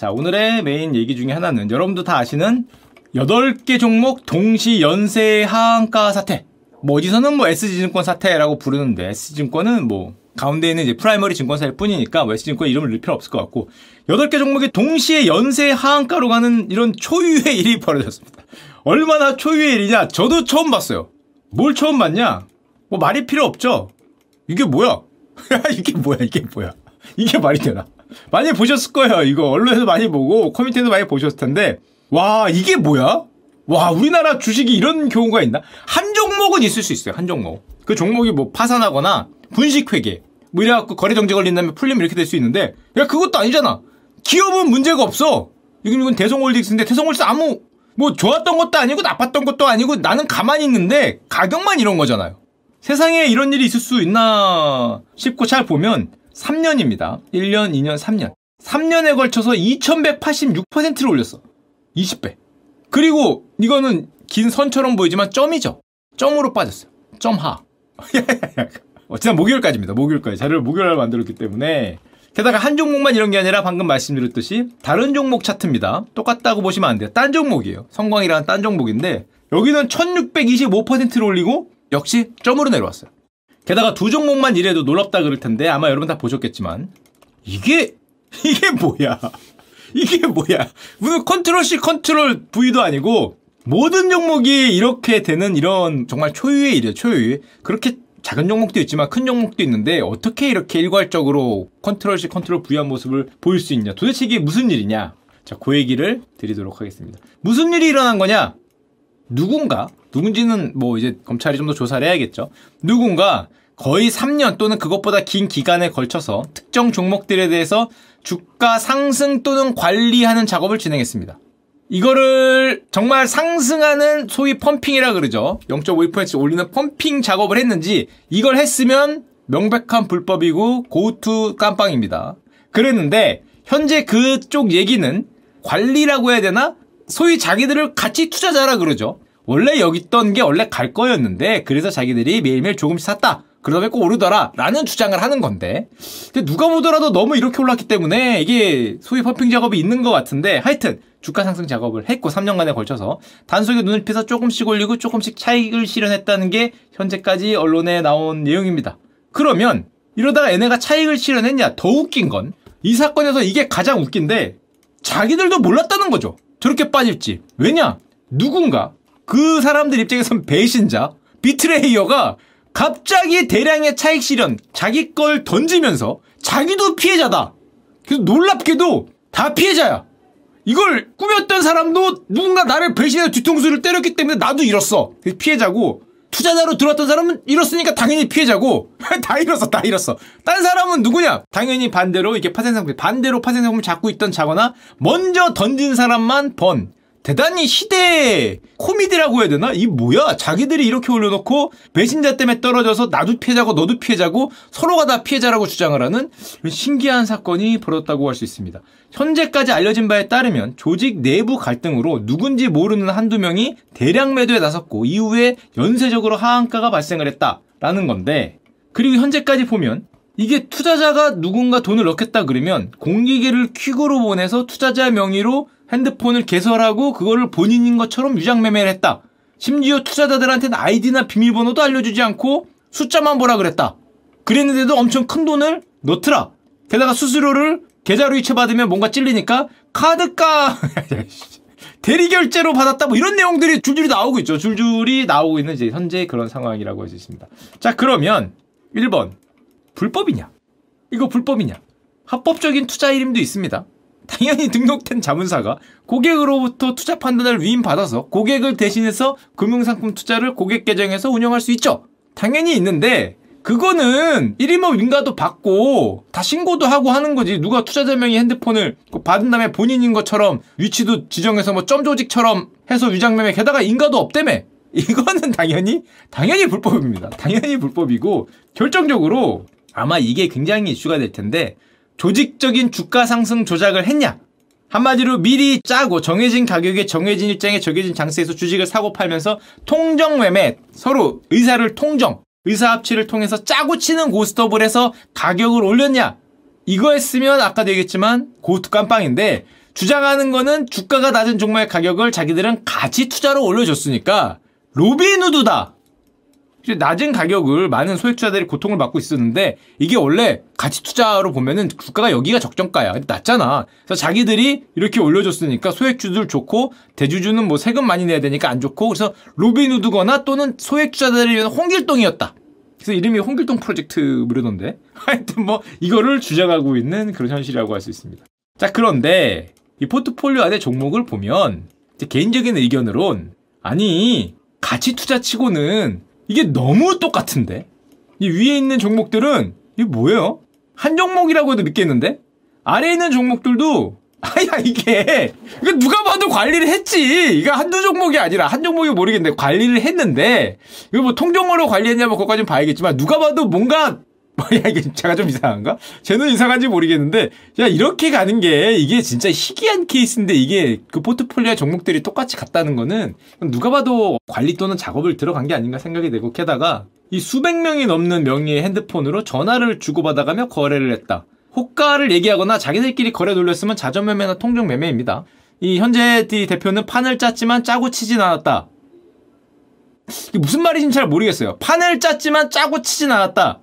자, 오늘의 메인 얘기 중에 하나는 여러분도 다 아시는 8개 종목 동시 연쇄 하한가 사태. 뭐 어디서는 뭐 SG증권 사태라고 부르는데 SG증권은 뭐 가운데 있는 이제 primary 증권사일 뿐이니까 뭐 SG증권 이름을 넣을 필요 없을 것 같고 8개 종목이 동시에 연쇄 하한가로 가는 이런 초유의 일이 벌어졌습니다. 얼마나 초유의 일이냐? 저도 처음 봤어요. 뭘 처음 봤냐? 뭐 말이 필요 없죠. 이게 뭐야? 이게 뭐야? 이게 뭐야? 이게 말이 되나? 많이 보셨을 거예요. 이거 언론에서 많이 보고 커뮤니티에서 많이 보셨을 텐데 와 이게 뭐야? 와 우리나라 주식이 이런 경우가 있나? 한 종목은 있을 수 있어요. 한 종목. 그 종목이 뭐 파산하거나 분식회계 뭐 이래갖고 거래 정지 걸린 다음에 풀리면 이렇게 될 수 있는데 야 그것도 아니잖아. 기업은 문제가 없어. 이건 이건 대성홀딩스인데 대성홀딩스 아무 뭐 좋았던 것도 아니고 나빴던 것도 아니고 나는 가만히 있는데 가격만 이런 거잖아요. 세상에 이런 일이 있을 수 있나 싶고 잘 보면 3년입니다. 1년, 2년, 3년. 3년에 걸쳐서 2186%를 올렸어. 20배. 그리고 이거는 긴 선처럼 보이지만 점이죠. 점으로 빠졌어요. 점하. 어, 지난 목요일까지입니다. 목요일까지. 자료를 목요일날 만들었기 때문에. 게다가 한 종목만 이런 게 아니라 방금 말씀드렸듯이 다른 종목 차트입니다. 똑같다고 보시면 안 돼요. 딴 종목이에요. 성광이라는 딴 종목인데 여기는 1625%를 올리고 역시 점으로 내려왔어요. 게다가 두 종목만 이래도 놀랍다 그럴 텐데 아마 여러분 다 보셨겠지만 이게 이게 뭐야? 이게 뭐야? 무슨 control C control V도 아니고 모든 종목이 이렇게 되는 이런 정말 초유의 일이에요. 초유의. 그렇게 작은 종목도 있지만 큰 종목도 있는데 어떻게 이렇게 일괄적으로 control C control V한 모습을 보일 수 있냐? 도대체 이게 무슨 일이냐? 자, 그 얘기를 드리도록 하겠습니다. 무슨 일이 일어난 거냐? 누군가 누군지는 뭐 이제 검찰이 좀 더 조사를 해야겠죠. 누군가 거의 3년 또는 그것보다 긴 기간에 걸쳐서 특정 종목들에 대해서 주가 상승 또는 관리하는 작업을 진행했습니다. 이거를 정말 상승하는 소위 펌핑이라 그러죠. 0.5%씩 올리는 펌핑 작업을 했는지 이걸 했으면 명백한 불법이고 고투 깜빵입니다. 그랬는데 현재 그쪽 얘기는 관리라고 해야 되나? 소위 자기들을 같이 투자자라 그러죠. 원래 여기 있던 게 원래 갈 거였는데 그래서 자기들이 매일매일 조금씩 샀다. 그러다 보니 꼭 오르더라. 라는 주장을 하는 건데. 근데 누가 보더라도 너무 이렇게 올랐기 때문에 이게 소위 퍼핑 작업이 있는 것 같은데 하여튼 주가 상승 작업을 했고 3년간에 걸쳐서 단속에 눈을 피서 조금씩 올리고 조금씩 차익을 실현했다는 게 현재까지 언론에 나온 내용입니다. 그러면 이러다가 얘네가 차익을 실현했냐? 더 웃긴 건 이 사건에서 이게 가장 웃긴데 자기들도 몰랐다는 거죠. 저렇게 빠질지. 왜냐? 누군가 그 사람들 입장에선 배신자, 비트레이어가 갑자기 대량의 차익 실현, 자기 걸 던지면서 자기도 피해자다. 그래서 놀랍게도 다 피해자야. 이걸 꾸몄던 사람도 누군가 나를 배신해서 뒤통수를 때렸기 때문에 나도 잃었어. 피해자고 투자자로 들어왔던 사람은 잃었으니까 당연히 피해자고 다 잃었어 다 잃었어 딴 사람은 누구냐 당연히 반대로 이게 파생상품 반대로 파생상품을 잡고 있던 자거나 먼저 던진 사람만 번 대단히 시대의 코미디라고 해야 되나? 이 뭐야? 자기들이 이렇게 올려놓고 배신자 때문에 떨어져서 나도 피해자고 너도 피해자고 서로가 다 피해자라고 주장을 하는 신기한 사건이 벌어졌다고 할 수 있습니다. 현재까지 알려진 바에 따르면 조직 내부 갈등으로 누군지 모르는 한두 명이 대량 매도에 나섰고 이후에 연쇄적으로 하한가가 발생을 했다라는 건데 그리고 현재까지 보면 이게 투자자가 누군가 돈을 넣겠다 그러면 공기계를 퀵으로 보내서 투자자 명의로 핸드폰을 개설하고 그거를 본인인 것처럼 유장 매매를 했다. 심지어 투자자들한테는 아이디나 비밀번호도 알려주지 않고 숫자만 보라 그랬다. 그랬는데도 엄청 큰 돈을 넣더라. 게다가 수수료를 계좌로 이체받으면 뭔가 찔리니까 카드가 대리 결제로 받았다 뭐 이런 내용들이 줄줄이 나오고 있죠. 줄줄이 나오고 있는 이제 현재 그런 상황이라고 할 수 있습니다. 자 그러면 1번 불법이냐? 이거 불법이냐? 합법적인 투자 이름도 있습니다. 당연히 등록된 자문사가 고객으로부터 투자 판단을 위임받아서 고객을 대신해서 금융상품 투자를 고객 계정에서 운영할 수 있죠. 당연히 있는데 그거는 1임업 인가도 받고 다 신고도 하고 하는 거지. 누가 투자자 명의 핸드폰을 받은 다음에 본인인 것처럼 위치도 지정해서 뭐 점 조직처럼 해서 위장매매 게다가 인가도 없대매. 이거는 당연히 당연히 불법입니다. 당연히 불법이고 결정적으로 아마 이게 굉장히 이슈가 될 텐데 조직적인 주가 상승 조작을 했냐? 한마디로 미리 짜고 정해진 가격에 정해진 일정에 정해진 장세에서 주식을 사고 팔면서 통정 매매 서로 의사를 통정 의사 합치를 통해서 짜고 치는 고스톱을 해서 가격을 올렸냐? 이거 했으면 아까도 얘기했지만 고스톱 깜빵인데 주장하는 거는 주가가 낮은 종목의 가격을 자기들은 가치 투자로 올려줬으니까 로빈후드다. 낮은 가격을 많은 소액 투자들이 고통을 받고 있었는데 이게 원래 가치 투자로 보면은 주가가 여기가 적정가야. 낮잖아. 그래서 자기들이 이렇게 올려줬으니까 소액주들 좋고 대주주는 뭐 세금 많이 내야 되니까 안 좋고 그래서 로빈후드거나 또는 소액 투자들을 위한 홍길동이었다. 그래서 이름이 홍길동 프로젝트 무료던데 하여튼 뭐 이거를 주장하고 있는 그런 현실이라고 할 수 있습니다. 자 그런데 이 포트폴리오 안에 종목을 보면 개인적인 의견으론 아니 가치 투자치고는 이게 너무 똑같은데? 이 위에 있는 종목들은 이게 뭐예요? 한 종목이라고 해도 믿겠는데? 아래에 있는 종목들도 아야 이게. 이거 누가 봐도 관리를 했지. 이거 한두 종목이 아니라 한 종목이 모르겠는데 관리를 했는데. 이거 뭐 통종으로 관리했냐 면 그것까지는 봐야겠지만 누가 봐도 뭔가 뭐 야 이게 제가 좀 이상한가? 쟤는 이상한지 모르겠는데 야 이렇게 가는 게 이게 진짜 희귀한 케이스인데 이게 그 포트폴리오 종목들이 똑같이 갔다는 거는 누가 봐도 관리 또는 작업을 들어간 게 아닌가 생각이 되고 게다가 이 수백 명이 넘는 명의의 핸드폰으로 전화를 주고받아가며 거래를 했다. 호가를 얘기하거나 자기들끼리 거래 돌렸으면 자전 매매나 통종 매매입니다. 이 현재 대표는 판을 짰지만 짜고 치진 않았다. 이게 무슨 말인지 잘 모르겠어요. 판을 짰지만 짜고 치진 않았다.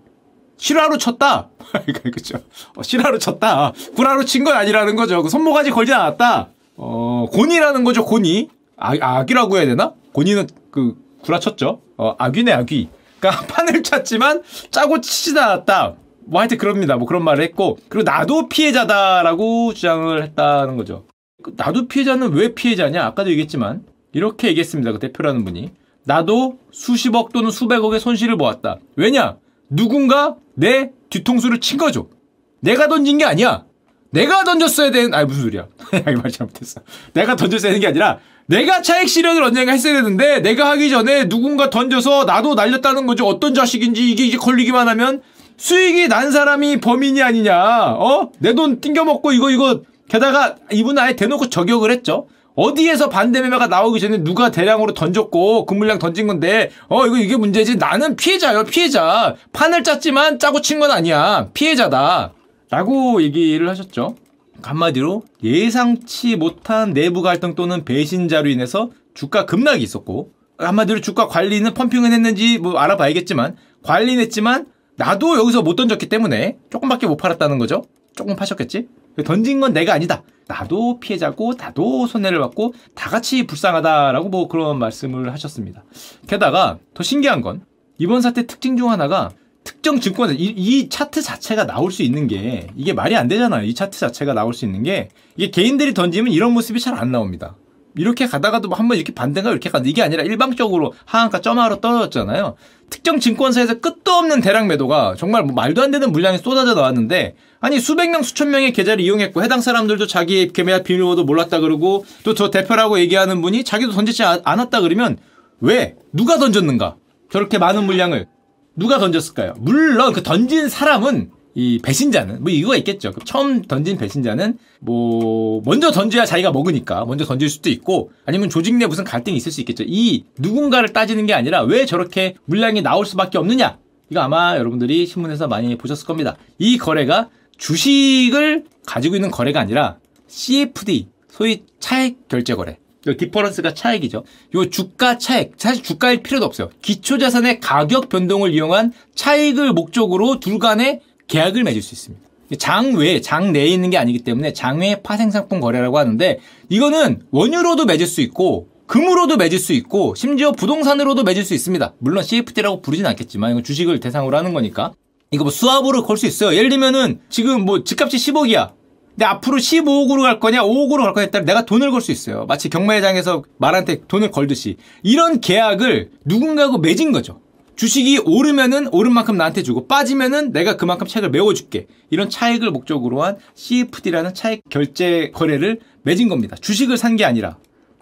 실화로 쳤다. 그렇죠. 어, 실화로 쳤다. 구라로 친 건 아니라는 거죠. 그 손모가지 걸지 않았다. 어, 곤이라는 거죠. 곤이. 아, 악이라고 해야 되나? 곤이는 그 구라 쳤죠. 어, 악귀네 악귀. 그러니까 판을 쳤지만 짜고 치지 않았다. 뭐 하여튼 그럽니다. 뭐 그런 말을 했고 그리고 나도 피해자다라고 주장을 했다는 거죠. 그 나도 피해자는 왜 피해자냐? 아까도 얘기했지만 이렇게 얘기했습니다. 그 대표라는 분이 나도 수십억 또는 수백억의 손실을 보았다. 왜냐? 누군가 내 뒤통수를 친 거죠. 내가 던진 게 아니야. 내가 던졌어야 되는, 아니, 무슨 소리야. 말 잘못했어. 내가 던졌어야 되는 게 아니라, 내가 차액 실현을 언젠가 했어야 되는데, 내가 하기 전에 누군가 던져서 나도 날렸다는 거죠. 어떤 자식인지 이게 이제 걸리기만 하면, 수익이 난 사람이 범인이 아니냐, 어? 내 돈 띵겨 먹고 이거, 이거, 게다가 이분 아예 대놓고 저격을 했죠. 어디에서 반대 매매가 나오기 전에 누가 대량으로 던졌고 그 물량 던진 건데 어 이거 이게 문제지? 나는 피해자요 피해자. 판을 짰지만 짜고 친 건 아니야. 피해자다. 라고 얘기를 하셨죠. 한마디로 예상치 못한 내부 갈등 또는 배신자로 인해서 주가 급락이 있었고 한마디로 주가 관리는 펌핑은 했는지 뭐 알아봐야겠지만 관리는 했지만 나도 여기서 못 던졌기 때문에 조금밖에 못 팔았다는 거죠 조금 파셨겠지 던진 건 내가 아니다 나도 피해자고 나도 손해를 받고 다 같이 불쌍하다라고 뭐 그런 말씀을 하셨습니다. 게다가 더 신기한 건 이번 사태 특징 중 하나가 특정 증권사 이, 이 차트 자체가 나올 수 있는 게 이게 말이 안 되잖아요. 이 차트 자체가 나올 수 있는 게 이게 개인들이 던지면 이런 모습이 잘 안 나옵니다. 이렇게 가다가도 뭐 한번 이렇게 반대가 이렇게 가는데 이게 아니라 일방적으로 하한가 점하로 떨어졌잖아요. 특정 증권사에서 끝도 없는 대량 매도가 정말 뭐 말도 안 되는 물량이 쏟아져 나왔는데 아니 수백 명 수천 명의 계좌를 이용했고 해당 사람들도 자기 개매 비밀번호도 몰랐다 그러고 또 저 대표라고 얘기하는 분이 자기도 던지지 않았다 그러면 왜 누가 던졌는가 저렇게 많은 물량을 누가 던졌을까요? 물론 그 던진 사람은 이 배신자는 뭐 이거가 있겠죠. 처음 던진 배신자는 뭐 먼저 던져야 자기가 먹으니까 먼저 던질 수도 있고 아니면 조직 내 무슨 갈등이 있을 수 있겠죠. 이 누군가를 따지는 게 아니라 왜 저렇게 물량이 나올 수밖에 없느냐. 이거 아마 여러분들이 신문에서 많이 보셨을 겁니다. 이 거래가 주식을 가지고 있는 거래가 아니라 CFD 소위 차액 결제 거래. 디퍼런스가 차액이죠. 요 주가 차액, 사실 주가일 필요도 없어요. 기초 자산의 가격 변동을 이용한 차익을 목적으로 둘 간의 계약을 맺을 수 있습니다. 장외, 장내에 있는 게 아니기 때문에 장외 파생상품 거래라고 하는데 이거는 원유로도 맺을 수 있고 금으로도 맺을 수 있고 심지어 부동산으로도 맺을 수 있습니다. 물론 CFD라고 부르진 않겠지만 이건 주식을 대상으로 하는 거니까 이거 뭐 수압으로 걸 수 있어요. 예를 들면은 지금 뭐 집값이 10억이야. 근데 앞으로 15억으로 갈 거냐, 5억으로 갈 거냐, 내가 돈을 걸 수 있어요. 마치 경매장에서 말한테 돈을 걸듯이. 이런 계약을 누군가하고 맺은 거죠. 주식이 오르면은 오른 만큼 나한테 주고 빠지면은 내가 그만큼 차익을 메워줄게. 이런 차익을 목적으로 한 CFD라는 차익 결제 거래를 맺은 겁니다. 주식을 산 게 아니라.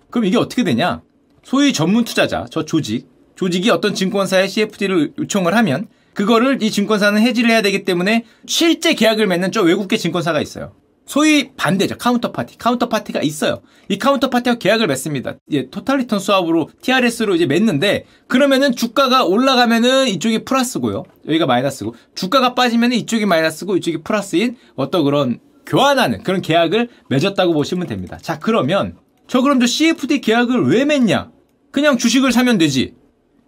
그럼 이게 어떻게 되냐? 소위 전문 투자자, 저 조직, 조직이 어떤 증권사에 CFD를 요청을 하면 그거를 이 증권사는 헤지를 해야 되기 때문에 실제 계약을 맺는 저 외국계 증권사가 있어요. 소위 반대죠. counter party. counter party가 있어요. 이 counter party와 계약을 맺습니다. 예, total return swap으로 TRS로 이제 맺는데 그러면은 주가가 올라가면은 이쪽이 플러스고요. 여기가 마이너스고 주가가 빠지면은 이쪽이 마이너스고 이쪽이 플러스인 어떤 그런 교환하는 그런 계약을 맺었다고 보시면 됩니다. 자, 그러면 저 그럼 저 CFD 계약을 왜 맺냐? 그냥 주식을 사면 되지.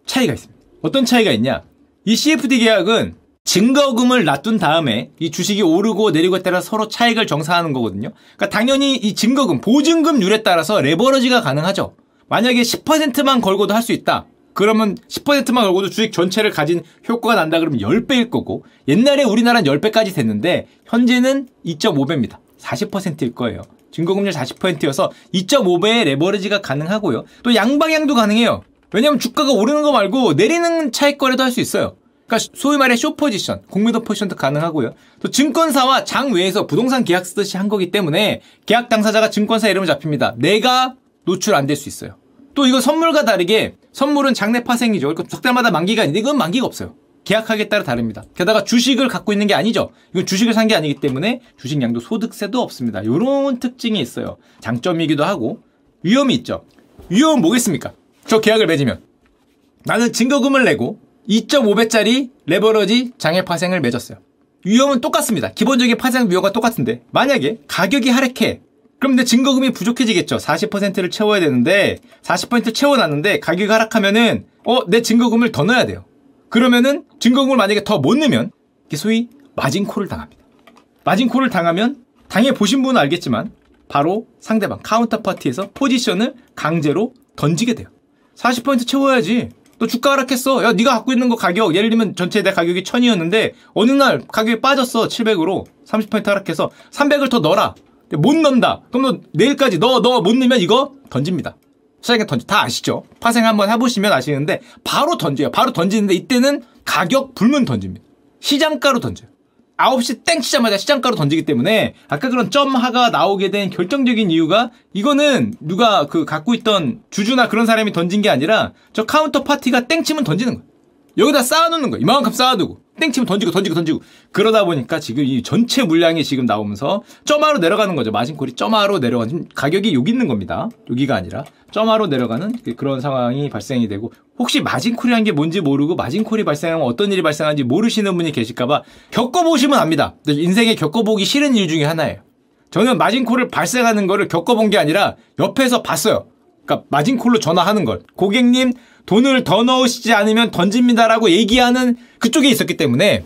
차이가 있습니다. 어떤 차이가 있냐? 이 CFD 계약은 증거금을 놔둔 다음에 이 주식이 오르고 내리고에 따라 서로 차익을 정산하는 거거든요. 그러니까 당연히 이 증거금, 보증금률에 따라서 레버러지가 가능하죠. 만약에 10%만 걸고도 할 수 있다. 그러면 10%만 걸고도 주식 전체를 가진 효과가 난다 그러면 10배일 거고 옛날에 우리나라는 10배까지 됐는데 현재는 2.5배입니다. 40%일 거예요. 증거금률 40%여서 2.5배의 레버리지가 가능하고요. 또 양방향도 가능해요. 왜냐하면 주가가 오르는 거 말고 내리는 차익 거래도 할 수 있어요. 그러니까 소위 말해 쇼포지션, 공매도 포지션도 가능하고요. 또 증권사와 장 외에서 부동산 계약 쓰듯이 한 거기 때문에 계약 당사자가 증권사 이름을 잡힙니다. 내가 노출 안 될 수 있어요. 또 이거 선물과 다르게 선물은 장래 파생이죠. 그러니까 석 달마다 만기가 있는데 이건 만기가 없어요. 계약하기에 따라 다릅니다. 게다가 주식을 갖고 있는 게 아니죠. 이건 주식을 산 게 아니기 때문에 주식량도 소득세도 없습니다. 이런 특징이 있어요. 장점이기도 하고 위험이 있죠. 위험은 뭐겠습니까? 저 계약을 맺으면 나는 증거금을 내고 2.5배짜리 레버리지 장외 파생을 맺었어요. 위험은 똑같습니다. 기본적인 파생 위험과 똑같은데 만약에 가격이 하락해 그럼 내 증거금이 부족해지겠죠. 40%를 채워야 되는데 40% 채워놨는데 가격이 하락하면은 어 내 증거금을 더 넣어야 돼요. 그러면은 증거금을 만약에 더 못 넣으면 소위 마진콜을 당합니다. 마진콜을 당하면 당연히 보신 분은 알겠지만 바로 상대방 카운터파티에서 포지션을 강제로 던지게 돼요. 40% 채워야지. 너 주가 하락했어. 야, 네가 갖고 있는 거 가격 예를 들면 전체 내 가격이 1000이었는데 어느 날 가격이 빠졌어. 700으로 30% 하락해서 300을 더 넣어라. 못 넣는다. 그럼 너 내일까지 너 너 못 넣으면 이거 던집니다. 시장에 던져 다 아시죠? 파생 한번 해 보시면 아시는데 바로 던져요. 바로 던지는데 이때는 가격 불문 던집니다. 시장가로 던져요. 9시 땡 치자마자 시장가로 던지기 때문에 아까 그런 점하가 나오게 된 결정적인 이유가 이거는 누가 그 갖고 있던 주주나 그런 사람이 던진 게 아니라 저 counter party가 땡 치면 던지는 거예요. 여기다 쌓아놓는 거예요. 이만큼 쌓아두고 땡 치면 던지고 던지고 던지고 그러다 보니까 지금 이 전체 물량이 지금 나오면서 점하로 내려가는 거죠. 마진콜이 점하로 내려가는 가격이 여기 있는 겁니다. 여기가 아니라 점하로 내려가는 그 그런 상황이 발생이 되고 혹시 마진콜이란 게 뭔지 모르고 마진콜이 발생하면 어떤 일이 발생하는지 모르시는 분이 계실까봐 겪어보시면 압니다. 인생에 겪어보기 싫은 일 중에 하나예요. 저는 마진콜을 발생하는 거를 겪어본 게 아니라 옆에서 봤어요. 그러니까 마진콜로 전화하는 걸. 고객님 돈을 더 넣으시지 않으면 던집니다라고 얘기하는 그쪽에 있었기 때문에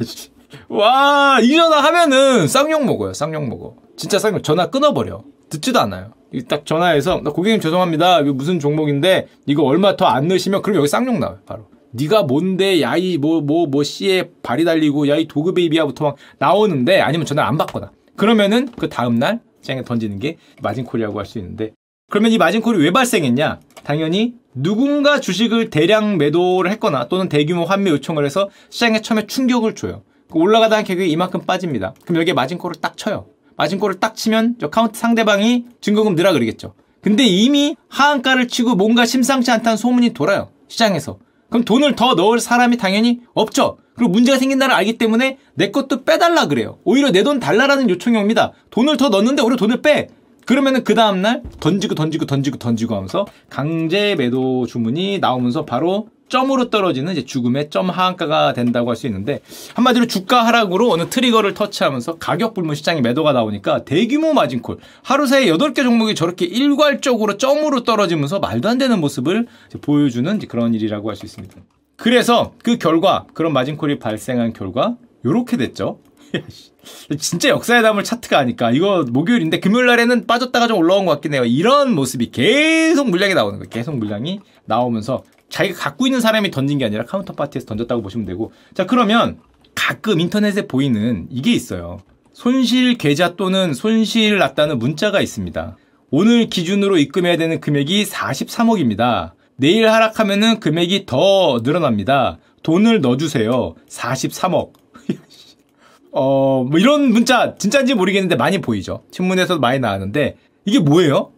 와, 이 전화 하면은 쌍욕 먹어요. 쌍욕 먹어. 진짜 쌍욕. 전화 끊어버려. 듣지도 않아요. 딱 전화해서 고객님 죄송합니다. 이거 무슨 종목인데 이거 얼마 더 안 넣으시면 그럼 여기 쌍욕 나와요. 바로. 네가 뭔데 야이 뭐 뭐 뭐 씨에 발이 달리고 야이 dog baby야부터 막 나오는데 아니면 전화를 안 받거나 그러면은 그 다음 날 시장에 던지는 게 마진콜이라고 할 수 있는데 그러면 이 마진콜이 왜 발생했냐? 당연히 누군가 주식을 대량 매도를 했거나 또는 대규모 환매 요청을 해서 시장에 처음에 충격을 줘요. 그 올라가다가 결국에 이만큼 빠집니다. 그럼 여기에 마진콜을 딱 쳐요. 마진콜을 딱 치면 저 카운트 상대방이 증거금 넣으라 그러겠죠. 근데 이미 하한가를 치고 뭔가 심상치 않다는 소문이 돌아요. 시장에서. 그럼 돈을 더 넣을 사람이 당연히 없죠. 그리고 문제가 생긴다는 알기 때문에 내 것도 빼달라 그래요. 오히려 내 돈 달라라는 요청이 옵니다. 돈을 더 넣는데 오히려 돈을 빼. 그러면은 그 다음날 던지고 던지고 던지고 던지고 하면서 강제 매도 주문이 나오면서 바로 점으로 떨어지는 이제 죽음의 점 하한가가 된다고 할 수 있는데 한마디로 주가 하락으로 어느 트리거를 터치하면서 가격 불문 시장에 매도가 나오니까 대규모 마진콜 하루 사이에 8개 종목이 저렇게 일괄적으로 점으로 떨어지면서 말도 안 되는 모습을 보여주는 그런 일이라고 할 수 있습니다. 그래서 그 결과 그런 마진콜이 발생한 결과 이렇게 됐죠. 진짜 역사의 남을 차트가 아닐까 이거 목요일인데 금요일 날에는 빠졌다가 좀 올라온 것 같긴 해요. 이런 모습이 계속 물량이 나오는 거예요. 계속 물량이 나오면서 자기가 갖고 있는 사람이 던진 게 아니라 counter party에서 던졌다고 보시면 되고 자 그러면 가끔 인터넷에 보이는 이게 있어요. 손실 계좌 또는 손실 났다는 문자가 있습니다. 오늘 기준으로 입금해야 되는 금액이 43억입니다. 내일 하락하면은 금액이 더 늘어납니다. 돈을 넣어주세요. 43억. 어, 뭐 이런 문자 진짜인지 모르겠는데 많이 보이죠. 신문에서도 많이 나왔는데 이게 뭐예요?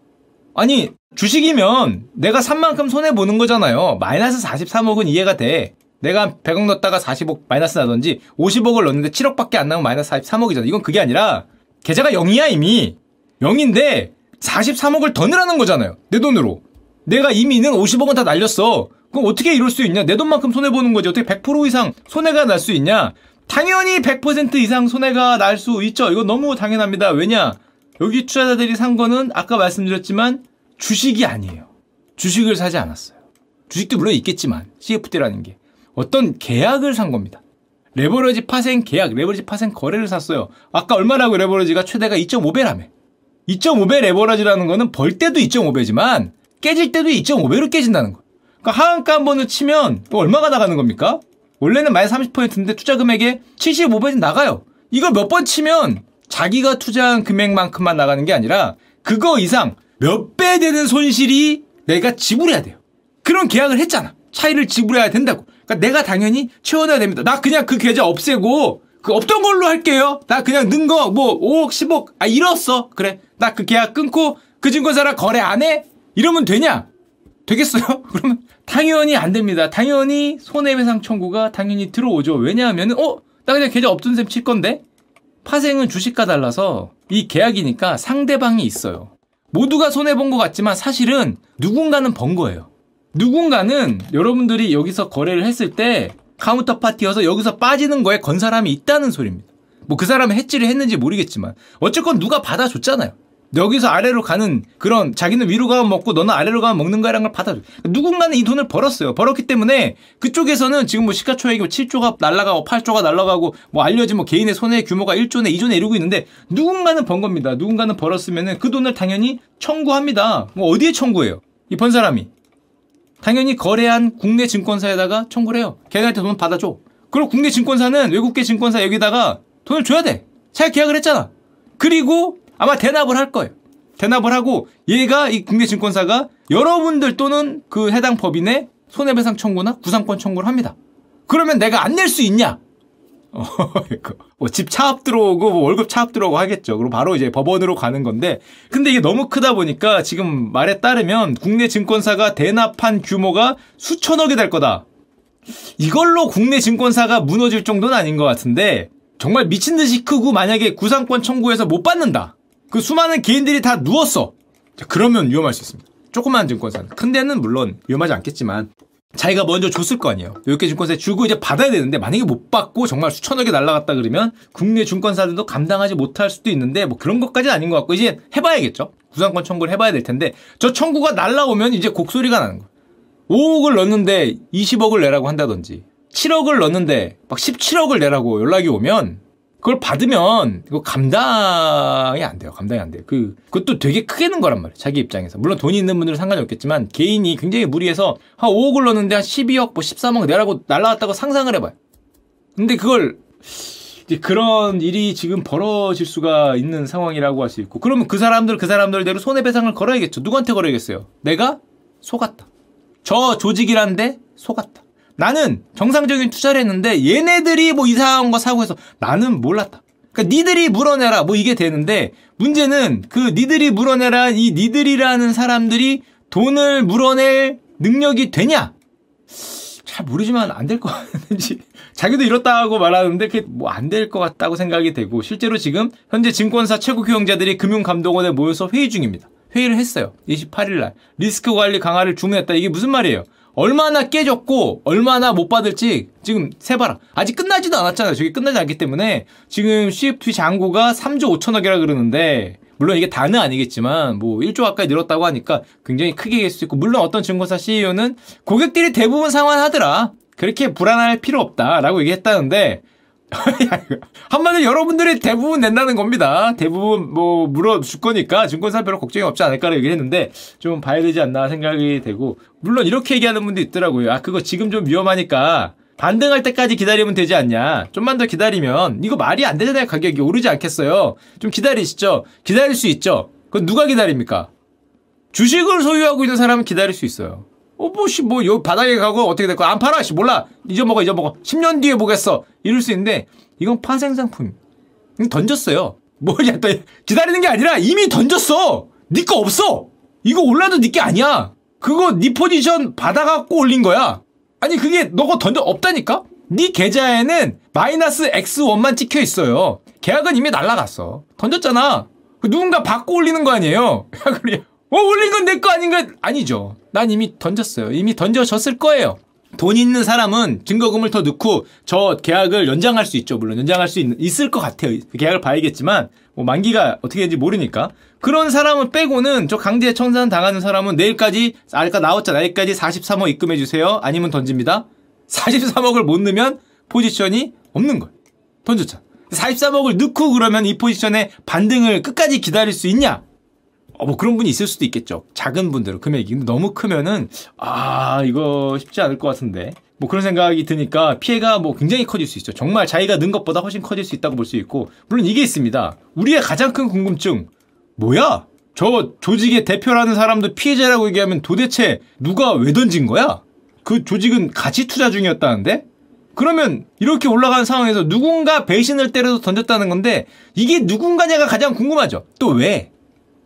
아니, 주식이면 내가 산 만큼 손해보는 거잖아요. 마이너스 43억은 이해가 돼. 내가 100억 넣었다가 40억 마이너스 나던지 50억을 넣었는데 7억밖에 안 나면 마이너스 43억이잖아. 이건 그게 아니라 계좌가 0이야 이미. 0인데 43억을 더 넣으라는 거잖아요. 내 돈으로. 내가 이미는 50억은 다 날렸어. 그럼 어떻게 이럴 수 있냐? 내 돈만큼 손해보는 거지. 어떻게 100% 이상 손해가 날 수 있냐? 당연히 100% 이상 손해가 날 수 있죠. 이거 너무 당연합니다. 왜냐? 여기 투자자들이 산 거는 아까 말씀드렸지만 주식이 아니에요. 주식을 사지 않았어요. 주식도 물론 있겠지만 CFD라는 게 어떤 계약을 산 겁니다. 레버리지 파생 계약, 레버리지 파생 거래를 샀어요. 아까 얼마라고 레버리지가 최대가 2.5배라며. 2.5배 레버리지라는 거는 벌 때도 2.5배지만 깨질 때도 2.5배로 깨진다는 거. 그러니까 하한가 한 번을 치면 또 얼마가 나가는 겁니까? 원래는 마이너스 30%인데 투자 금액에 75배는 나가요. 이걸 몇 번 치면 자기가 투자한 금액만큼만 나가는 게 아니라 그거 이상 몇 배 되는 손실이 내가 지불해야 돼요. 그런 계약을 했잖아. 차이를 지불해야 된다고. 그러니까 내가 당연히 채워놔야 됩니다. 나 그냥 그 계좌 없애고 그 없던 걸로 할게요. 나 그냥 는 거 뭐 5억 10억 아 잃었어. 그래. 나 그 계약 끊고 그 증권사랑 거래 안 해? 이러면 되냐? 되겠어요? 그러면 당연히 안 됩니다. 당연히 손해배상 청구가 당연히 들어오죠. 왜냐하면 어? 나 그냥 계좌 없던 셈 칠 건데? 파생은 주식과 달라서 이 계약이니까 상대방이 있어요. 모두가 손해본 것 같지만 사실은 누군가는 번 거예요. 누군가는 여러분들이 여기서 거래를 했을 때 counter party여서 여기서 빠지는 거에 건 사람이 있다는 소리입니다. 뭐 그 사람이 헤지를 했는지 모르겠지만 어쨌건 누가 받아줬잖아요. 여기서 아래로 가는 그런 자기는 위로 가면 먹고 너는 아래로 가면 먹는 거라는 걸 받아줘. 누군가는 이 돈을 벌었어요. 벌었기 때문에 그쪽에서는 지금 뭐 시가총액이 7조가 뭐 날라가고 8조가 날라가고 뭐 알려진 뭐 개인의 손해 규모가 1조네 2조네 이러고 있는데 누군가는 번 겁니다. 누군가는 벌었으면은 그 돈을 당연히 청구합니다. 뭐 어디에 청구해요? 이 번 사람이. 당연히 거래한 국내 증권사에다가 청구를 해요. 걔네한테 돈 받아줘. 그리고 국내 증권사는 외국계 증권사 여기다가 돈을 줘야 돼. 자기 계약을 했잖아. 그리고 아마 대납을 할 거예요. 대납을 하고 얘가 이 국내 증권사가 여러분들 또는 그 해당 법인의 손해배상 청구나 구상권 청구를 합니다. 그러면 내가 안 낼 수 있냐? 어, 뭐집 차압 들어오고 뭐 월급 차압 들어오고 하겠죠. 그리고 바로 이제 법원으로 가는 건데 근데 이게 너무 크다 보니까 지금 말에 따르면 국내 증권사가 대납한 규모가 수천억이 될 거다. 이걸로 국내 증권사가 무너질 정도는 아닌 것 같은데 정말 미친 듯이 크고 만약에 구상권 청구해서 못 받는다. 그 수많은 개인들이 다 누웠어. 자, 그러면 위험할 수 있습니다. 조그마한 증권사는. 큰 데는 물론 위험하지 않겠지만 자기가 먼저 줬을 거 아니에요. 이렇게 증권사에 주고 이제 받아야 되는데 만약에 못 받고 정말 수천억이 날라갔다 그러면 국내 증권사들도 감당하지 못할 수도 있는데 뭐 그런 것까지는 아닌 것 같고 이제 해봐야겠죠. 구상권 청구를 해봐야 될 텐데 저 청구가 날라오면 이제 곡소리가 나는 거예요. 5억을 넣는데 20억을 내라고 한다든지 7억을 넣는데 막 17억을 내라고 연락이 오면 그걸 받으면 이거 감당이 안 돼요. 감당이 안 돼요. 그 그것도 되게 크게 는 거란 말이에요. 자기 입장에서. 물론 돈이 있는 분들은 상관이 없겠지만 개인이 굉장히 무리해서 한 5억을 넣는데 한 12억 뭐 13억 내라고 날라갔다고 상상을 해 봐요. 근데 그걸 이제 그런 일이 지금 벌어질 수가 있는 상황이라고 할 수 있고 그러면 그 사람들 그 사람들대로 손해배상을 걸어야겠죠. 누구한테 걸어야겠어요? 내가 속았다. 저 조직이란데 속았다. 나는 정상적인 투자를 했는데 얘네들이 뭐 이상한 거 사고 해서 나는 몰랐다. 그러니까 니들이 물어내라 뭐 이게 되는데 문제는 그 니들이 물어내라 이 니들이라는 사람들이 돈을 물어낼 능력이 되냐? 잘 모르지만 안 될 것 같은지 자기도 이렇다고 말하는데 그게 뭐 안 될 것 같다고 생각이 되고 실제로 지금 현재 증권사 최고 경영자들이 금융감독원에 모여서 회의 중입니다. 회의를 했어요. 28일 날 리스크 관리 강화를 주문했다. 이게 무슨 말이에요? 얼마나 깨졌고 얼마나 못 받을지 지금 세봐라. 아직 끝나지도 않았잖아요. 저게 끝나지 않기 때문에 지금 CFT 잔고가 3조 5천억이라 그러는데 물론 이게 다는 아니겠지만 뭐 1조 가까이 늘었다고 하니까 굉장히 크게 될수 있고 물론 어떤 증권사 CEO는 고객들이 대부분 상환하더라. 그렇게 불안할 필요 없다라고 얘기했다는데 한마디로 여러분들이 대부분 낸다는 겁니다. 대부분 뭐 물어줄 거니까 증권사 별로 걱정이 없지 않을까라고 얘기했는데 좀 봐야 되지 않나 생각이 되고 물론 이렇게 얘기하는 분도 있더라고요. 아 그거 지금 좀 위험하니까 반등할 때까지 기다리면 되지 않냐. 좀만 더 기다리면 이거 말이 안 되잖아요. 가격이 오르지 않겠어요. 좀 기다리시죠. 기다릴 수 있죠. 그건 누가 기다립니까? 주식을 소유하고 있는 사람은 기다릴 수 있어요. 어, 뭐, 씨, 뭐, 여기 바닥에 가고 어떻게 될 거야? 안 팔아, 씨, 몰라. 잊어먹어, 잊어먹어. 10년 뒤에 보겠어. 이럴 수 있는데, 이건 파생상품. 던졌어요. 뭐냐, 또, 기다리는 게 아니라 이미 던졌어! 니거 네 없어! 이거 올라도 니게 네 아니야! 그거 니 포지션 받아갖고 올린 거야! 아니, 그게 너가 던져, 없다니까? 니 계좌에는 마이너스 X1만 찍혀 있어요. 계약은 이미 날라갔어. 던졌잖아. 그 누군가 받고 올리는 거 아니에요? 그래. 어, 올린 건 내 거 아닌가? 아니죠. 난 이미 던졌어요. 이미 던져졌을 거예요. 돈 있는 사람은 증거금을 더 넣고 저 계약을 연장할 수 있죠. 물론 연장할 수 있, 을것 같아요. 계약을 봐야겠지만 뭐 만기가 어떻게 되는지 모르니까 그런 사람을 빼고는 저 강제 청산 당하는 사람은 내일까지 아까 나왔잖아. 내일까지 43억 입금해 주세요. 아니면 던집니다. 43억을 못 넣으면 포지션이 없는 거예요. 던졌잖아. 43억을 넣고 그러면 이 포지션의 반등을 끝까지 기다릴 수 있냐? 어, 뭐 그런 분이 있을 수도 있겠죠. 작은 분들은 금액이. 근데 너무 크면은, 아, 이거 쉽지 않을 것 같은데. 뭐 그런 생각이 드니까 피해가 뭐 굉장히 커질 수 있죠. 정말 자기가 는 것보다 훨씬 커질 수 있다고 볼 수 있고. 물론 이게 있습니다. 우리의 가장 큰 궁금증. 뭐야? 저 조직의 대표라는 사람도 피해자라고 얘기하면 도대체 누가 왜 던진 거야? 그 조직은 가치 투자 중이었다는데? 그러면 이렇게 올라가는 상황에서 누군가 배신을 때려서 던졌다는 건데 이게 누군가냐가 가장 궁금하죠. 또 왜?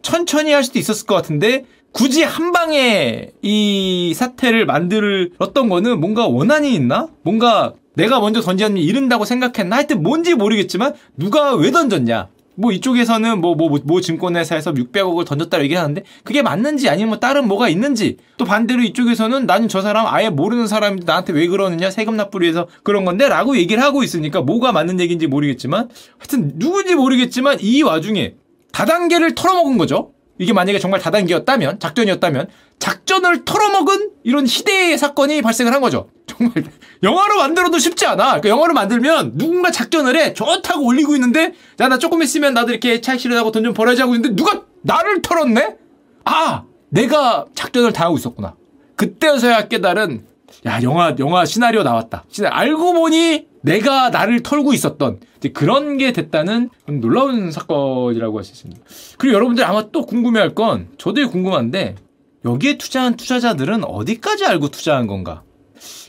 천천히 할 수도 있었을 것 같은데 굳이 한 방에 이 사태를 만들었던 거는 뭔가 원한이 있나? 뭔가 내가 먼저 던졌니 이른다고 생각했나? 하여튼 뭔지 모르겠지만 누가 왜 던졌냐? 뭐 이쪽에서는 뭐, 뭐, 뭐, 뭐 증권회사에서 600억을 던졌다고 얘기하는데 그게 맞는지 아니면 뭐 다른 뭐가 있는지 또 반대로 이쪽에서는 나는 저 사람 아예 모르는 사람인데 나한테 왜 그러느냐 세금 납부를 위해서 그런 건데 라고 얘기를 하고 있으니까 뭐가 맞는 얘기인지 모르겠지만 하여튼 누군지 모르겠지만 이 와중에 다단계를 털어먹은 거죠. 이게 만약에 정말 다단계였다면, 작전이었다면, 작전을 털어먹은 이런 희대의 사건이 발생을 한 거죠. 정말, 영화로 만들어도 쉽지 않아. 그러니까 영화로 만들면 누군가 작전을 해. 좋다고 올리고 있는데, 야, 나 조금 있으면 나도 이렇게 차익 실현하고 돈 좀 벌어야지 하고 있는데, 누가 나를 털었네? 아! 내가 작전을 다 하고 있었구나. 그때서야 깨달은, 야, 영화, 영화 시나리오 나왔다. 시나리오. 알고 보니 내가 나를 털고 있었던 그런 게 됐다는 놀라운 사건이라고 할 수 있습니다. 그리고 여러분들 아마 또 궁금해할 건 저도 궁금한데 여기에 투자한 투자자들은 어디까지 알고 투자한 건가?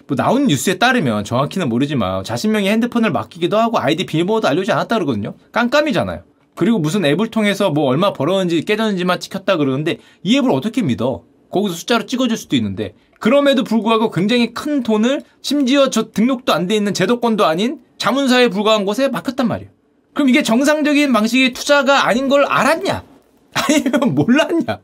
뭐 나온 뉴스에 따르면 정확히는 모르지만 자신명의 핸드폰을 맡기기도 하고 아이디 비밀번호도 알려주지 않았다 그러거든요. 깜깜이잖아요. 그리고 무슨 앱을 통해서 뭐 얼마 벌었는지 깨졌는지만 찍혔다 그러는데 이 앱을 어떻게 믿어? 거기서 숫자로 찍어줄 수도 있는데 그럼에도 불구하고 굉장히 큰 돈을 심지어 저 등록도 안 돼 있는 제도권도 아닌 자문사에 불과한 곳에 맡겼단 말이에요. 그럼 이게 정상적인 방식의 투자가 아닌 걸 알았냐? 아니면 몰랐냐?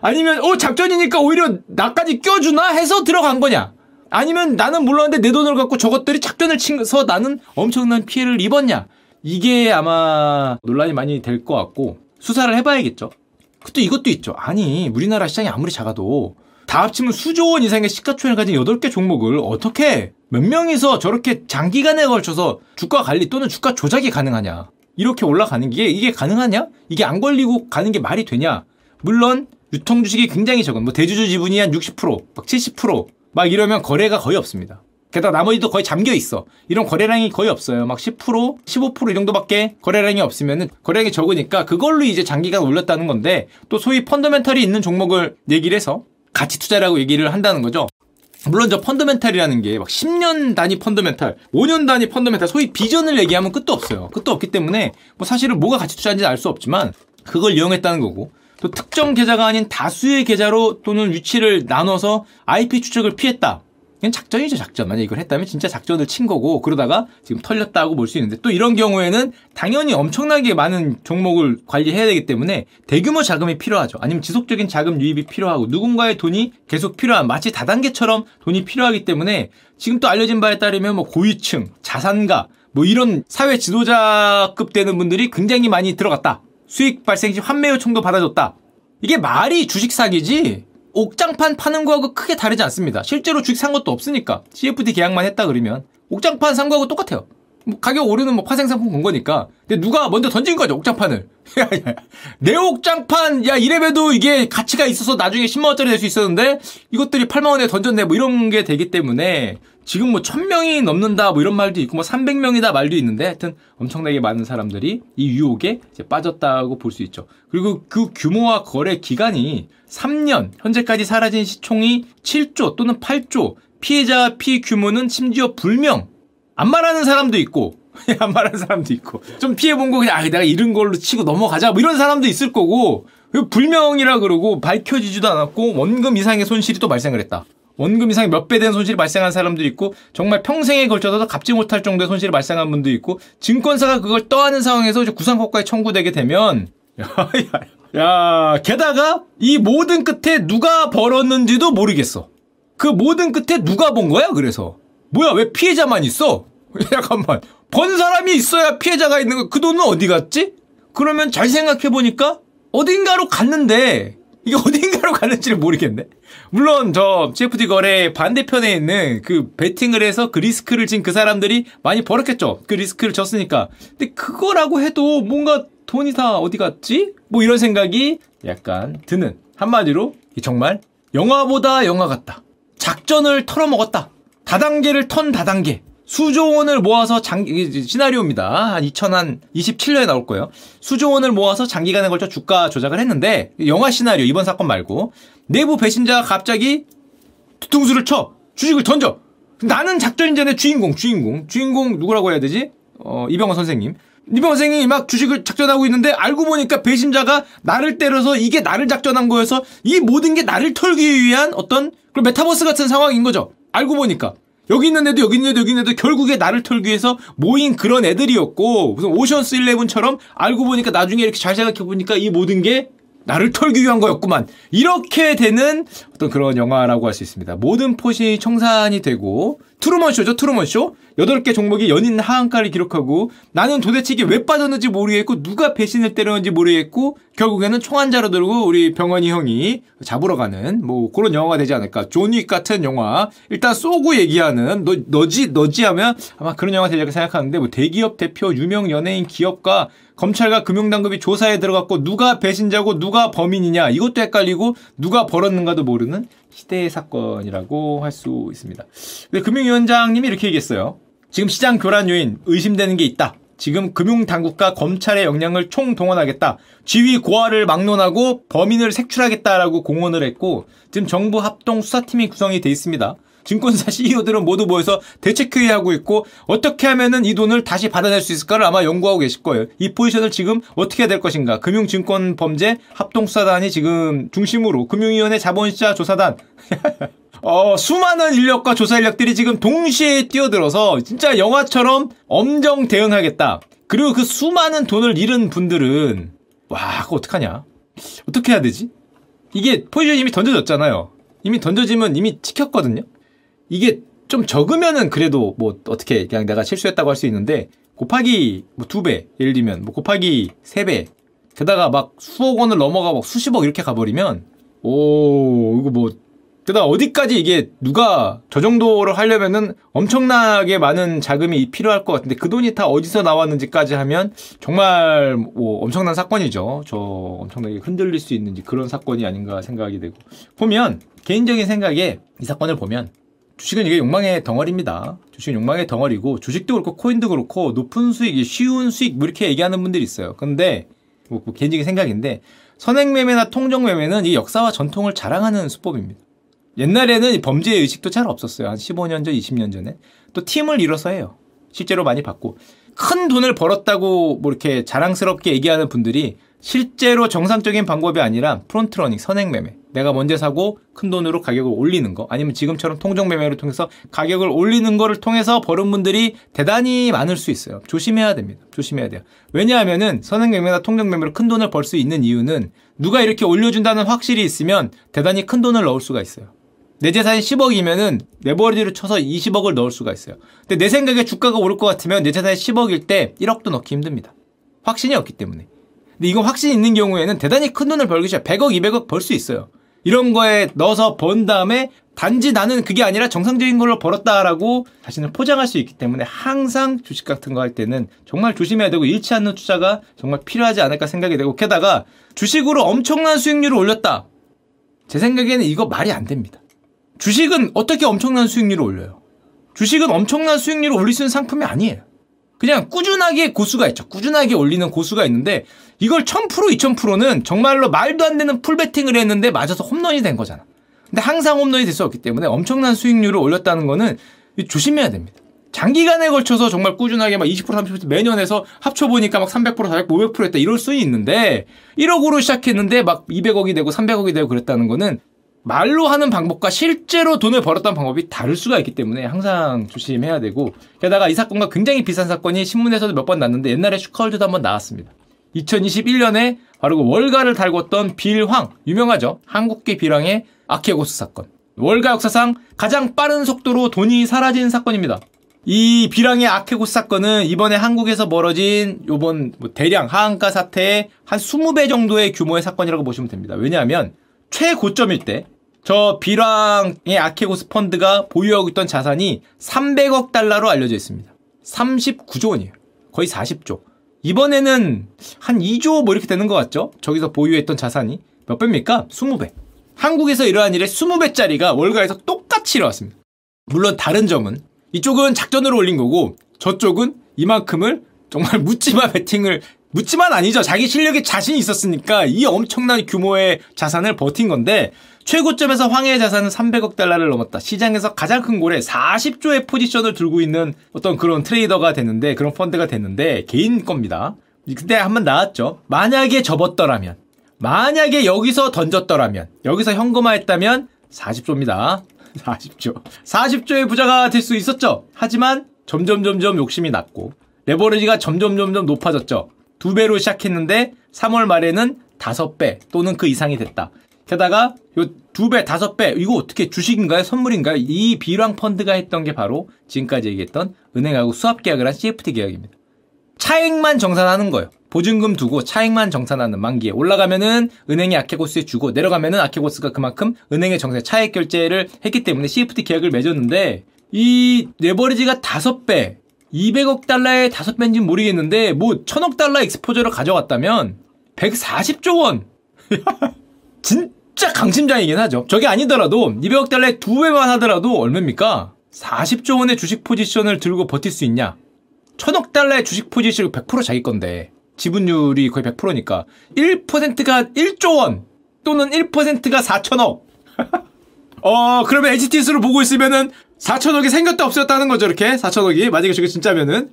아니면 어 작전이니까 오히려 나까지 껴주나 해서 들어간 거냐? 아니면 나는 몰랐는데 내 돈을 갖고 저것들이 작전을 치서 나는 엄청난 피해를 입었냐? 이게 아마 논란이 많이 될 것 같고 수사를 해봐야겠죠. 또 이것도 있죠. 아니 우리나라 시장이 아무리 작아도 다 합치면 수조 원 이상의 시가총액을 가진 8개 종목을 어떻게 몇 명이서 저렇게 장기간에 걸쳐서 주가 관리 또는 주가 조작이 가능하냐. 이렇게 올라가는 게 이게 가능하냐? 이게 안 걸리고 가는 게 말이 되냐? 물론 유통 주식이 굉장히 적은 뭐 대주주 지분이 한 60%, 막 70%막 이러면 거래가 거의 없습니다. 게다가 나머지도 거의 잠겨 있어. 이런 거래량이 거의 없어요. 막 10%, 15%이 정도밖에 거래량이 없으면은 거래량이 적으니까 그걸로 이제 장기간 올렸다는 건데 또 소위 펀더멘털이 있는 종목을 얘기를 해서 가치 투자라고 얘기를 한다는 거죠. 물론 저 펀더멘탈이라는 게 막 10년 단위 펀더멘탈, 5년 단위 펀더멘탈, 소위 비전을 얘기하면 끝도 없어요. 끝도 없기 때문에 뭐 사실은 뭐가 가치 투자인지 알수 없지만 그걸 이용했다는 거고 또 특정 계좌가 아닌 다수의 계좌로 또는 위치를 나눠서 IP 추적을 피했다. 이건 작전이죠, 작전. 만약 이걸 했다면 진짜 작전을 친 거고, 그러다가 지금 털렸다고 볼 수 있는데, 또 이런 경우에는 당연히 엄청나게 많은 종목을 관리해야 되기 때문에 대규모 자금이 필요하죠. 아니면 지속적인 자금 유입이 필요하고, 누군가의 돈이 계속 필요한, 마치 다단계처럼 돈이 필요하기 때문에 지금 또 알려진 바에 따르면 뭐 고위층, 자산가, 뭐 이런 사회 지도자급 되는 분들이 굉장히 많이 들어갔다. 수익 발생 시 환매 요청도 받아줬다. 이게 말이 주식 사기지 옥장판 파는 거하고 크게 다르지 않습니다. 실제로 주식 산 것도 없으니까 CFD 계약만 했다 그러면 옥장판 산 거하고 똑같아요. 뭐 가격 오르는 뭐 파생 상품 본 거니까. 근데 누가 먼저 던진 거죠 옥장판을. 내 옥장판 야 이래봬도 이게 가치가 있어서 나중에 10만 원짜리 될 수 있었는데 이것들이 8만 원에 던졌네 뭐 이런 게 되기 때문에 지금 뭐 1000명이 넘는다 뭐 이런 말도 있고 뭐 300명이다 말도 있는데 하여튼 엄청나게 많은 사람들이 이 유혹에 빠졌다고 볼 수 있죠. 그리고 그 규모와 거래 기간이 3년 현재까지 사라진 시총이 7조 또는 8조 피해자 피해 규모는 심지어 불명. 안 말하는 사람도 있고 안 말하는 사람도 있고. 좀 피해 본 거 그냥 아 내가 이런 걸로 치고 넘어가자. 뭐 이런 사람도 있을 거고 불명이라 그러고 밝혀지지도 않았고 원금 이상의 손실이 또 발생을 했다. 원금 이상의 몇배 된 손실이 발생한 사람도 있고 정말 평생에 걸쳐서 갚지 못할 정도의 손실이 발생한 분도 있고 증권사가 그걸 떠하는 상황에서 구상고가에 청구되게 되면 야, 야, 게다가 이 모든 끝에 누가 벌었는지도 모르겠어. 그 모든 끝에 누가 본 거야? 그래서 뭐야 왜 피해자만 있어? 잠깐만 번 사람이 있어야 피해자가 있는 거. 그 돈은 어디 갔지? 그러면 잘 생각해 보니까 어딘가로 갔는데 이게 어딘가로 갔는지를 모르겠네. 물론 저 CFD 거래 반대편에 있는 그 베팅을 해서 그 리스크를 진 그 사람들이 많이 벌었겠죠. 그 리스크를 졌으니까. 근데 그거라고 해도 뭔가 다 어디 갔지? 뭐 이런 생각이 약간 드는 한마디로 정말 영화보다 영화 같다. 작전을 털어먹었다. 다단계를 턴 다단계. 수조 원을 모아서 장기 시나리오입니다. 한 2027년에 나올 거예요. 수조 원을 모아서 장기간에 걸쳐 주가 조작을 했는데 영화 시나리오 이번 사건 말고 내부 배신자가 갑자기 뒤통수를 쳐 주식을 던져. 나는 작전인전의 주인공, 주인공, 주인공 누구라고 해야 되지? 어 이병헌 선생님. 선생님이 막 주식을 작전하고 있는데 알고 보니까 배신자가 나를 때려서 이게 나를 작전한 거여서 이 모든 게 나를 털기 위한 어떤 그런 메타버스 같은 상황인 거죠. 알고 보니까. 여기 있는 애도 여기 있는 애도 여기 있는 애도 결국에 나를 털기 위해서 모인 그런 애들이었고 무슨 오션스 11처럼 알고 보니까 나중에 이렇게 잘 생각해 보니까 이 모든 게 나를 털기 위한 거였구만. 이렇게 되는 어떤 그런 영화라고 할 수 있습니다. 모든 포지션이 청산이 되고 트루먼 쇼죠, 트루먼 쇼. 8개 종목이 연일 하한가를 기록하고 나는 도대체 이게 왜 빠졌는지 모르겠고 누가 배신을 때렸는지 모르겠고 결국에는 총 한 자루 들고 우리 병원이 형이 잡으러 가는 뭐 그런 영화가 되지 않을까. 존윅 같은 영화. 일단 쏘고 얘기하는 너, 너지, 너지 하면 아마 그런 영화 되지 않을까 생각하는데 뭐 대기업 대표, 유명 연예인 기업과 검찰과 금융당국이 조사에 들어갔고 누가 배신자고 누가 범인이냐 이것도 헷갈리고 누가 벌었는가도 모르는 시대의 사건이라고 할 수 있습니다. 근데 금융위원장님이 이렇게 얘기했어요. 지금 시장 교란 요인 의심되는 게 있다. 지금 금융당국과 검찰의 역량을 총동원하겠다. 지휘 고하를 막론하고 범인을 색출하겠다라고 공언을 했고 지금 정부 합동 수사팀이 구성이 돼 있습니다. 증권사 CEO들은 모두 모여서 대책회의하고 있고 어떻게 하면은 이 돈을 다시 받아낼 수 있을까를 아마 연구하고 계실 거예요. 이 포지션을 지금 어떻게 해야 될 것인가. 금융증권 범죄 합동수사단이 지금 중심으로 금융위원회 자본시장 조사단 어, 수많은 인력과 조사 인력들이 지금 동시에 뛰어들어서 진짜 영화처럼 엄정 대응하겠다. 그리고 그 수많은 돈을 잃은 분들은 와, 그거 어떡하냐? 어떻게 해야 되지? 이게 포지션이 이미 던져졌잖아요. 이미 던져지면 이미 찍혔거든요. 이게 좀 적으면은 그래도 뭐 어떻게 그냥 내가 실수했다고 할 수 있는데 곱하기 뭐 두 배, 예를 들면 뭐 곱하기 세 배, 게다가 막 수억 원을 넘어가 막 수십억 이렇게 가버리면 오 이거 뭐 게다가 어디까지 이게 누가 저 정도를 하려면은 엄청나게 많은 자금이 필요할 것 같은데 그 돈이 다 어디서 나왔는지까지 하면 정말 뭐 엄청난 사건이죠. 저 엄청나게 흔들릴 수 있는지 그런 사건이 아닌가 생각이 되고 보면 개인적인 생각에 이 사건을 보면 주식은 이게 욕망의 덩어리입니다. 주식은 욕망의 덩어리고 주식도 그렇고 코인도 그렇고 높은 수익, 쉬운 수익 뭐 이렇게 얘기하는 분들이 있어요. 근데 뭐, 뭐 개인적인 생각인데 선행매매나 통정매매는 이 역사와 전통을 자랑하는 수법입니다. 옛날에는 범죄 의식도 잘 없었어요. 한 15년 전, 20년 전에. 또 팀을 이뤄서 해요. 실제로 많이 받고. 큰 돈을 벌었다고 뭐 이렇게 자랑스럽게 얘기하는 분들이 실제로 정상적인 방법이 아니라 front running, 선행매매. 내가 먼저 사고 큰 돈으로 가격을 올리는 거 아니면 지금처럼 통정 매매를 통해서 가격을 올리는 거를 통해서 버는 분들이 대단히 많을 수 있어요. 조심해야 됩니다. 조심해야 돼요. 왜냐하면은 선행 매매나 통정 매매로 큰 돈을 벌 수 있는 이유는 누가 이렇게 올려준다는 확신이 있으면 대단히 큰 돈을 넣을 수가 있어요. 내 재산이 10억이면은 네버리지를 쳐서 20억을 넣을 수가 있어요. 근데 내 생각에 주가가 오를 것 같으면 내 재산이 10억일 때 1억도 넣기 힘듭니다. 확신이 없기 때문에. 근데 이건 확신이 있는 경우에는 대단히 큰 돈을 벌기 시작 100억, 200억 벌 수 있어요. 이런 거에 넣어서 번 다음에 단지 나는 그게 아니라 정상적인 걸로 벌었다라고 자신을 포장할 수 있기 때문에 항상 주식 같은 거 할 때는 정말 조심해야 되고 잃지 않는 투자가 정말 필요하지 않을까 생각이 되고 게다가 주식으로 엄청난 수익률을 올렸다. 제 생각에는 이거 말이 안 됩니다. 주식은 어떻게 엄청난 수익률을 올려요? 주식은 엄청난 수익률을 올릴 수 있는 상품이 아니에요. 그냥 꾸준하게 고수가 있죠. 꾸준하게 올리는 고수가 있는데 이걸 1000% 2000%는 정말로 말도 안 되는 풀베팅을 했는데 맞아서 홈런이 된 거잖아. 근데 항상 홈런이 될 수 없기 때문에 엄청난 수익률을 올렸다는 거는 조심해야 됩니다. 장기간에 걸쳐서 정말 꾸준하게 막 20% 30% 매년 해서 합쳐보니까 막 300% 400% 500% 했다 이럴 수 있는데 1억으로 시작했는데 막 200억이 되고 300억이 되고 그랬다는 거는 말로 하는 방법과 실제로 돈을 벌었던 방법이 다를 수가 있기 때문에 항상 조심해야 되고 게다가 이 사건과 굉장히 비슷한 사건이 신문에서도 몇 번 났는데 옛날에 슈카월드도 한번 나왔습니다. 2021년에 바로 그 월가를 달궜던 빌황 유명하죠. 한국계 빌황의 아케고스 사건. 월가 역사상 가장 빠른 속도로 돈이 사라진 사건입니다. 이 빌황의 아케고스 사건은 이번에 한국에서 벌어진 요번 뭐 대량 하한가 사태의 한 20배 정도의 규모의 사건이라고 보시면 됩니다. 왜냐하면 최고점일 때 저 비랑의 아케고스 펀드가 보유하고 있던 자산이 300억 달러로 알려져 있습니다. 39조 원이에요. 거의 40조. 이번에는 한 2조 뭐 이렇게 되는 것 같죠? 저기서 보유했던 자산이 몇 배입니까? 20배. 한국에서 이러한 일에 20배짜리가 월가에서 똑같이 일어났습니다. 물론 다른 점은 이쪽은 작전으로 올린 거고 저쪽은 이만큼을 정말 묻지마 베팅을 묻지만 아니죠. 자기 실력에 자신이 있었으니까 이 엄청난 규모의 자산을 버틴 건데 최고점에서 황해의 자산은 300억 달러를 넘었다. 시장에서 가장 큰 고래 40조의 포지션을 들고 있는 어떤 그런 트레이더가 됐는데 그런 펀드가 됐는데 개인 겁니다. 그때 한번 나왔죠. 만약에 접었더라면 만약에 여기서 던졌더라면 여기서 현금화했다면 40조입니다. 40조. 40조의 부자가 될 수 있었죠. 하지만 점점 점점 욕심이 났고 레버리지가 점점 점점 높아졌죠. 두 배로 시작했는데 3월 말에는 다섯 배 또는 그 이상이 됐다. 게다가 요 두 배, 다섯 배 이거 어떻게 주식인가요? 선물인가요? 이 비랑 펀드가 했던 게 바로 지금까지 얘기했던 은행하고 수합 계약을 한 CFT 계약입니다. 차액만 정산하는 거예요. 보증금 두고 차액만 정산하는 만기에 올라가면은 은행이 아케고스에 주고 내려가면은 아케고스가 그만큼 은행에 정산 차액 결제를 했기 때문에 CFT 계약을 맺었는데 이 레버리지가 다섯 배 200억 달러의 다섯 배인지는 모르겠는데 뭐 천억 달러 익스포저를 가져갔다면 140조 원 진짜 강심장이긴 하죠. 저게 아니더라도 200억 달러의 두 배만 하더라도 얼마입니까? 40조 원의 주식 포지션을 들고 버틸 수 있냐? 천억 달러의 주식 포지션 100% 자기 건데 지분율이 거의 100%니까 1%가 1조 원 또는 1%가 4천억. 어 그러면 HTS로 보고 있으면은 4천억이 생겼다 없었다는 거죠 이렇게 4천억이 만약에 저게 진짜면은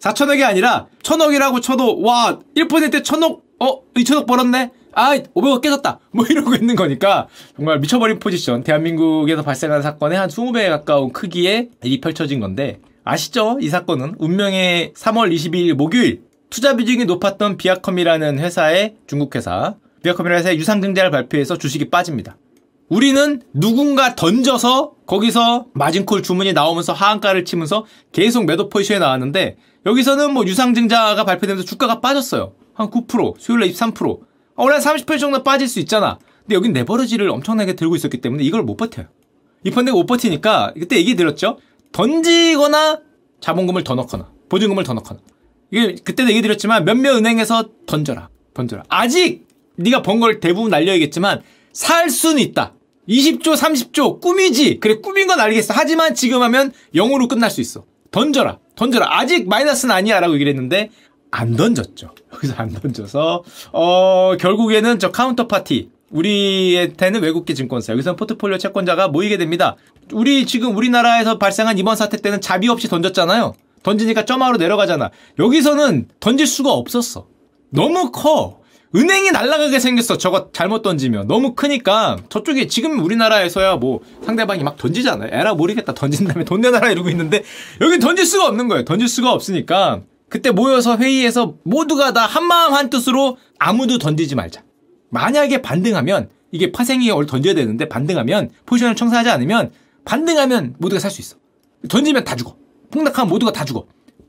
4천억이 아니라 천억이라고 쳐도 와 1%에 천억 어 2천억 벌었네 아 500억 깨졌다 뭐 이러고 있는 거니까 정말 미쳐버린 포지션 대한민국에서 발생한 사건의 한 20배 가까운 크기의 일이 펼쳐진 건데 아시죠? 이 사건은 운명의 3월 22일 목요일 투자 비중이 높았던 비아컴이라는 회사의 중국 회사 비아컴이라는 회사의 유상증자를 발표해서 주식이 빠집니다. 우리는 누군가 던져서 거기서 마진콜 주문이 나오면서 하한가를 치면서 계속 매도 포지션에 나왔는데 여기서는 뭐 유상증자가 발표되면서 주가가 빠졌어요. 한 9%, 수요일날 23%. 원래 30% 정도 빠질 수 있잖아. 근데 여긴 네버러지를 엄청나게 들고 있었기 때문에 이걸 못 버텨요. 이 펀드가 못 버티니까 그때 얘기 드렸죠. 던지거나 자본금을 더 넣거나 보증금을 더 넣거나. 이게 그때도 얘기 드렸지만 몇몇 은행에서 던져라 던져라. 아직 네가 번 걸 대부분 날려야겠지만 살 수는 있다. 20조 30조 꿈이지. 그래 꿈인 건 알겠어. 하지만 지금 하면 0으로 끝날 수 있어. 던져라 던져라. 아직 마이너스는 아니야 라고 얘기를 했는데 안 던졌죠 여기서 안 던져서 어 결국에는 저 counter party 우리한테는 외국계 증권사 여기서는 포트폴리오 채권자가 모이게 됩니다. 우리 지금 우리나라에서 발생한 이번 사태 때는 자비 없이 던졌잖아요. 던지니까 점화로 내려가잖아. 여기서는 던질 수가 없었어. 너무 커. 은행이 날아가게 생겼어. 저거 잘못 던지면. 너무 크니까 저쪽에 지금 우리나라에서야 뭐 상대방이 막 던지잖아요. 에라 모르겠다. 던진 다음에 돈 내놔라 이러고 있는데 여기 던질 수가 없는 거예요. 던질 수가 없으니까 그때 모여서 회의에서 모두가 다 한마음 한뜻으로 아무도 던지지 말자. 만약에 반등하면 이게 파생이 올 던져야 되는데 반등하면 포지션을 청산하지 않으면 반등하면 모두가 살 수 있어. 던지면 다 죽어. 폭락하면 모두가 다 죽어.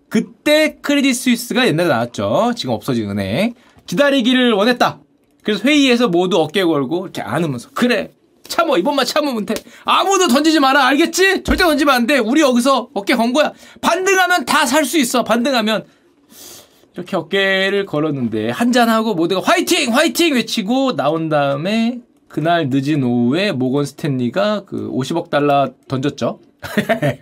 그때 크레딧 스위스가 옛날에 나왔죠. 지금 없어진 은행. 기다리기를 원했다. 그래서 회의에서 모두 어깨 걸고 이렇게 안으면서 그래 참어. 이번만 참으면 돼. 아무도 던지지 마라. 알겠지? 절대 던지면 안 돼. 우리 여기서 어깨 건 거야. 반등하면 다 살 수 있어. 반등하면. 이렇게 어깨를 걸었는데 한잔하고 모두가 화이팅! 화이팅! 외치고 나온 다음에 그날 늦은 오후에 모건 스탠리가 그 50억 달러 던졌죠.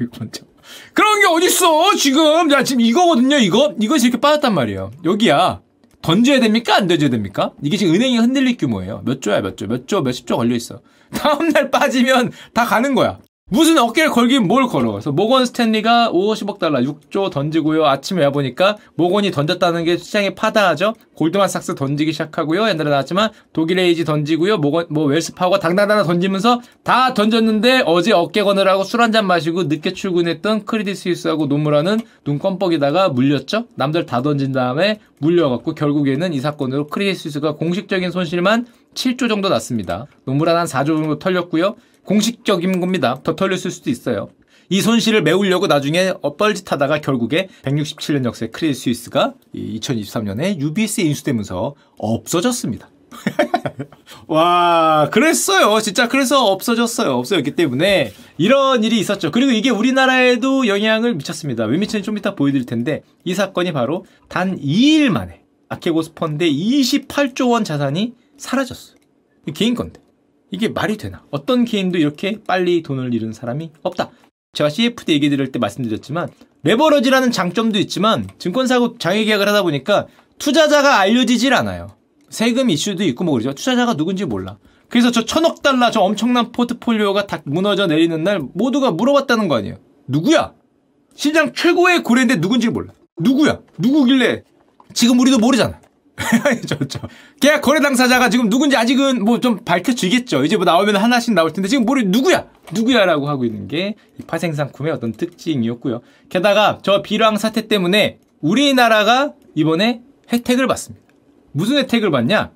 그런 게 어딨어 지금. 야 지금 이거거든요 이거. 이것이 이렇게 빠졌단 말이에요. 여기야. 던져야 됩니까? 안 던져야 됩니까? 이게 지금 은행이 흔들릴 규모예요. 몇 조야 몇 조? 몇 조 몇십 조 걸려 있어 다음날 빠지면 다 가는 거야 무슨 어깨를 걸긴 뭘 걸어. 그래서 모건 스탠리가 50억 달러 6조 던지고요. 아침에 와보니까 모건이 던졌다는 게 시장에 파다하죠. 골드만삭스 던지기 시작하고요. 옛날에 나왔지만 독일 AG 던지고요. 모건 뭐 웰스파고가 당당당 던지면서 다 던졌는데 어제 어깨 거느라고 술 한 잔 마시고 늦게 출근했던 크레디 스위스하고 노무라는 눈 껌뻑이다가 물렸죠. 남들 다 던진 다음에 물려갖고 결국에는 이 사건으로 크리디 스위스가 공식적인 손실만 7조 정도 났습니다. 노무라는 한 4조 정도 털렸고요. 공식적인 겁니다. 더 털렸을 수도 있어요. 이 손실을 메우려고 나중에 뻘짓하다가 결국에 167년 역대 크레딧 스위스가 2023년에 UBS에 인수되면서 없어졌습니다. 와, 그랬어요. 진짜 그래서 없어졌어요. 없어졌기 때문에 이런 일이 있었죠. 그리고 이게 우리나라에도 영향을 미쳤습니다. 왜 미쳤는지 좀 이따 보여드릴 텐데 이 사건이 바로 단 2일 만에 아케고스 펀드의 28조 원 자산이 사라졌어요. 개인 건데. 이게 말이 되나? 어떤 개인도 이렇게 빨리 돈을 잃은 사람이 없다. 제가 CFD 얘기 드릴 때 말씀드렸지만 레버러지라는 장점도 있지만 증권사고 장외계약을 하다 보니까 투자자가 알려지질 않아요. 세금 이슈도 있고 뭐 그러죠. 투자자가 누군지 몰라. 그래서 저 천억 달러 저 엄청난 포트폴리오가 다 무너져 내리는 날 모두가 물어봤다는 거 아니에요. 누구야? 시장 최고의 고래인데 누군지 몰라. 누구야? 누구길래 지금 우리도 모르잖아. 저, 저. 계약 거래 당사자가 지금 누군지 아직은 뭐 좀 밝혀지겠죠. 이제 뭐 나오면 하나씩 나올 텐데 지금 모르 누구야? 누구야라고 하고 있는 게 파생상품의 어떤 특징이었고요. 게다가 저 비랑 사태 때문에 우리나라가 이번에 혜택을 받습니다. 무슨 혜택을 받냐?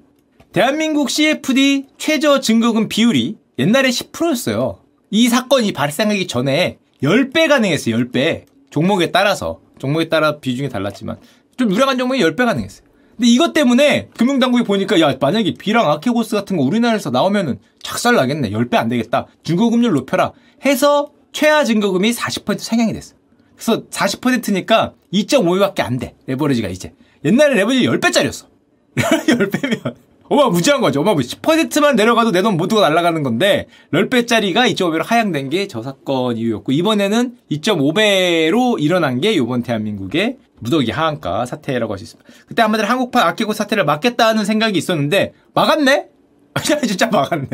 대한민국 CFD 최저 증거금 비율이 옛날에 10%였어요. 이 사건이 발생하기 전에 10배 가능했어요. 10배. 종목에 따라서. 종목에 따라 비중이 달랐지만 좀 유량한 종목이 10배 가능했어요. 근데 이것 때문에 금융당국이 보니까 야 만약에 비랑 아케고스 같은 거 우리나라에서 나오면은 착살 나겠네. 10배 안 되겠다. 증거금률 높여라. 해서 최하 증거금이 40% 상향이 됐어. 그래서 40%니까 2.5배밖에 안 돼. 레버리지가 이제. 옛날에 레버리지 10배짜리였어. 10배면. 어마무지한 거죠. 어마무지. 10%만 내려가도 내 돈 모두가 날아가는 건데 10배짜리가 2.5배로 하향된 게 저 사건 이유였고 이번에는 2.5배로 일어난 게 이번 대한민국의 무더기 하한가 사태라고 할 수 있습니다. 그때 한마디로 한국판 아끼고 사태를 막겠다는 생각이 있었는데 막았네? 진짜 막았네.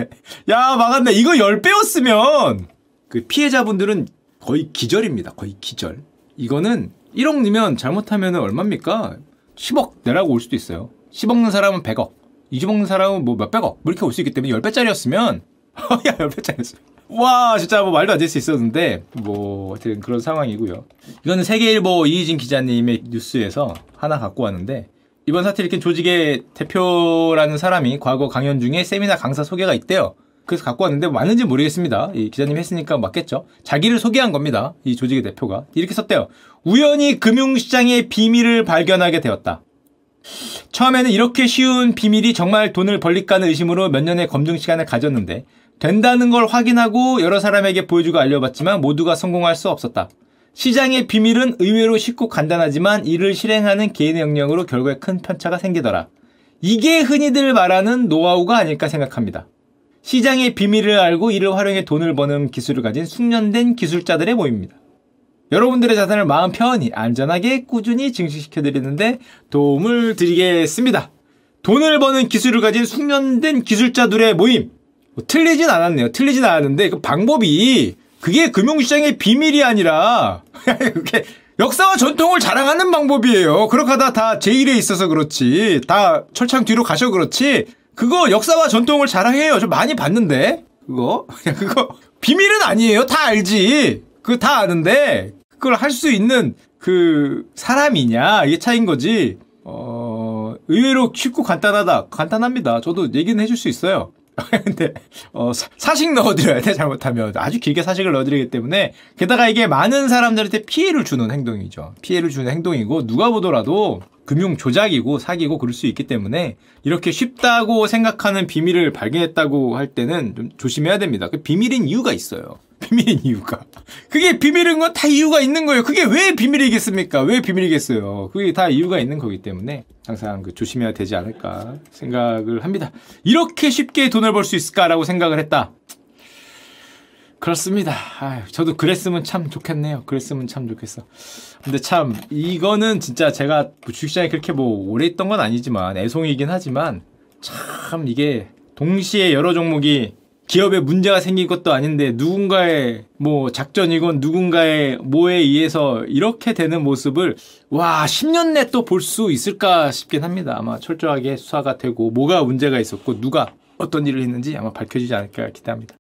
야 막았네. 이거 10배였으면 그 피해자분들은 거의 기절입니다. 거의 기절. 이거는 1억 넣으면 잘못하면 얼마입니까? 10억 내라고 올 수도 있어요. 10억 넣는 사람은 100억. 20억 넣는 사람은 뭐 몇백억. 뭐 이렇게 올 수 있기 때문에 10배짜리였으면 야 10배짜리였어. 와 진짜 뭐 말도 안 될 수 있었는데 뭐 하여튼 그런 상황이고요. 이거는 세계일보 이희진 기자님의 뉴스에서 하나 갖고 왔는데 이번 사태 일으킨 조직의 대표라는 사람이 과거 강연 중에 세미나 강사 소개가 있대요. 그래서 갖고 왔는데 맞는지 모르겠습니다. 이 기자님 했으니까 맞겠죠. 자기를 소개한 겁니다. 이 조직의 대표가 이렇게 썼대요. 우연히 금융시장의 비밀을 발견하게 되었다. 처음에는 이렇게 쉬운 비밀이 정말 돈을 벌릴까 는 의심으로 몇 년의 검증 시간을 가졌는데 된다는 걸 확인하고 여러 사람에게 보여주고 알려봤지만 모두가 성공할 수 없었다. 시장의 비밀은 의외로 쉽고 간단하지만 이를 실행하는 개인의 역량으로 결국에 큰 편차가 생기더라. 이게 흔히들 말하는 노하우가 아닐까 생각합니다. 시장의 비밀을 알고 이를 활용해 돈을 버는 기술을 가진 숙련된 기술자들의 모임입니다. 여러분들의 자산을 마음 편히 안전하게 꾸준히 증식시켜 드리는데 도움을 드리겠습니다. 돈을 버는 기술을 가진 숙련된 기술자들의 모임. 뭐, 틀리진 않았네요. 틀리진 않았는데 그 방법이 그게 금융시장의 비밀이 아니라 그게 역사와 전통을 자랑하는 방법이에요. 그렇게 하다 다 제1에 있어서 그렇지. 다 철창 뒤로 가셔 그렇지. 그거 역사와 전통을 자랑해요. 좀 많이 봤는데. 그거. 그거 비밀은 아니에요. 다 알지. 그거 다 아는데 그걸 할 수 있는 그 사람이냐 이게 차인 거지. 어 의외로 쉽고 간단하다. 간단합니다. 저도 얘기는 해줄 수 있어요. 근데 어 사식 넣어드려야 돼 잘못하면 아주 길게 사식을 넣어드리기 때문에 게다가 이게 많은 사람들한테 피해를 주는 행동이죠. 피해를 주는 행동이고 누가 보더라도 금융 조작이고 사기고 그럴 수 있기 때문에 이렇게 쉽다고 생각하는 비밀을 발견했다고 할 때는 좀 조심해야 됩니다. 그 비밀인 이유가 있어요. 비밀인 이유가. 그게 비밀인 건 다 이유가 있는 거예요. 그게 왜 비밀이겠습니까? 왜 비밀이겠어요? 그게 다 이유가 있는 거기 때문에 항상 그 조심해야 되지 않을까 생각을 합니다. 이렇게 쉽게 돈을 벌 수 있을까라고 생각을 했다. 그렇습니다. 아유, 저도 그랬으면 참 좋겠네요. 그랬으면 참 좋겠어. 근데 참 이거는 진짜 제가 주식시장에 그렇게 뭐 오래 있던 건 아니지만 애송이긴 하지만 참 이게 동시에 여러 종목이 기업에 문제가 생긴 것도 아닌데 누군가의 뭐 작전이건 누군가의 뭐에 의해서 이렇게 되는 모습을 와 10년 내 또 볼 수 있을까 싶긴 합니다. 아마 철저하게 수사가 되고 뭐가 문제가 있었고 누가 어떤 일을 했는지 아마 밝혀지지 않을까 기대합니다.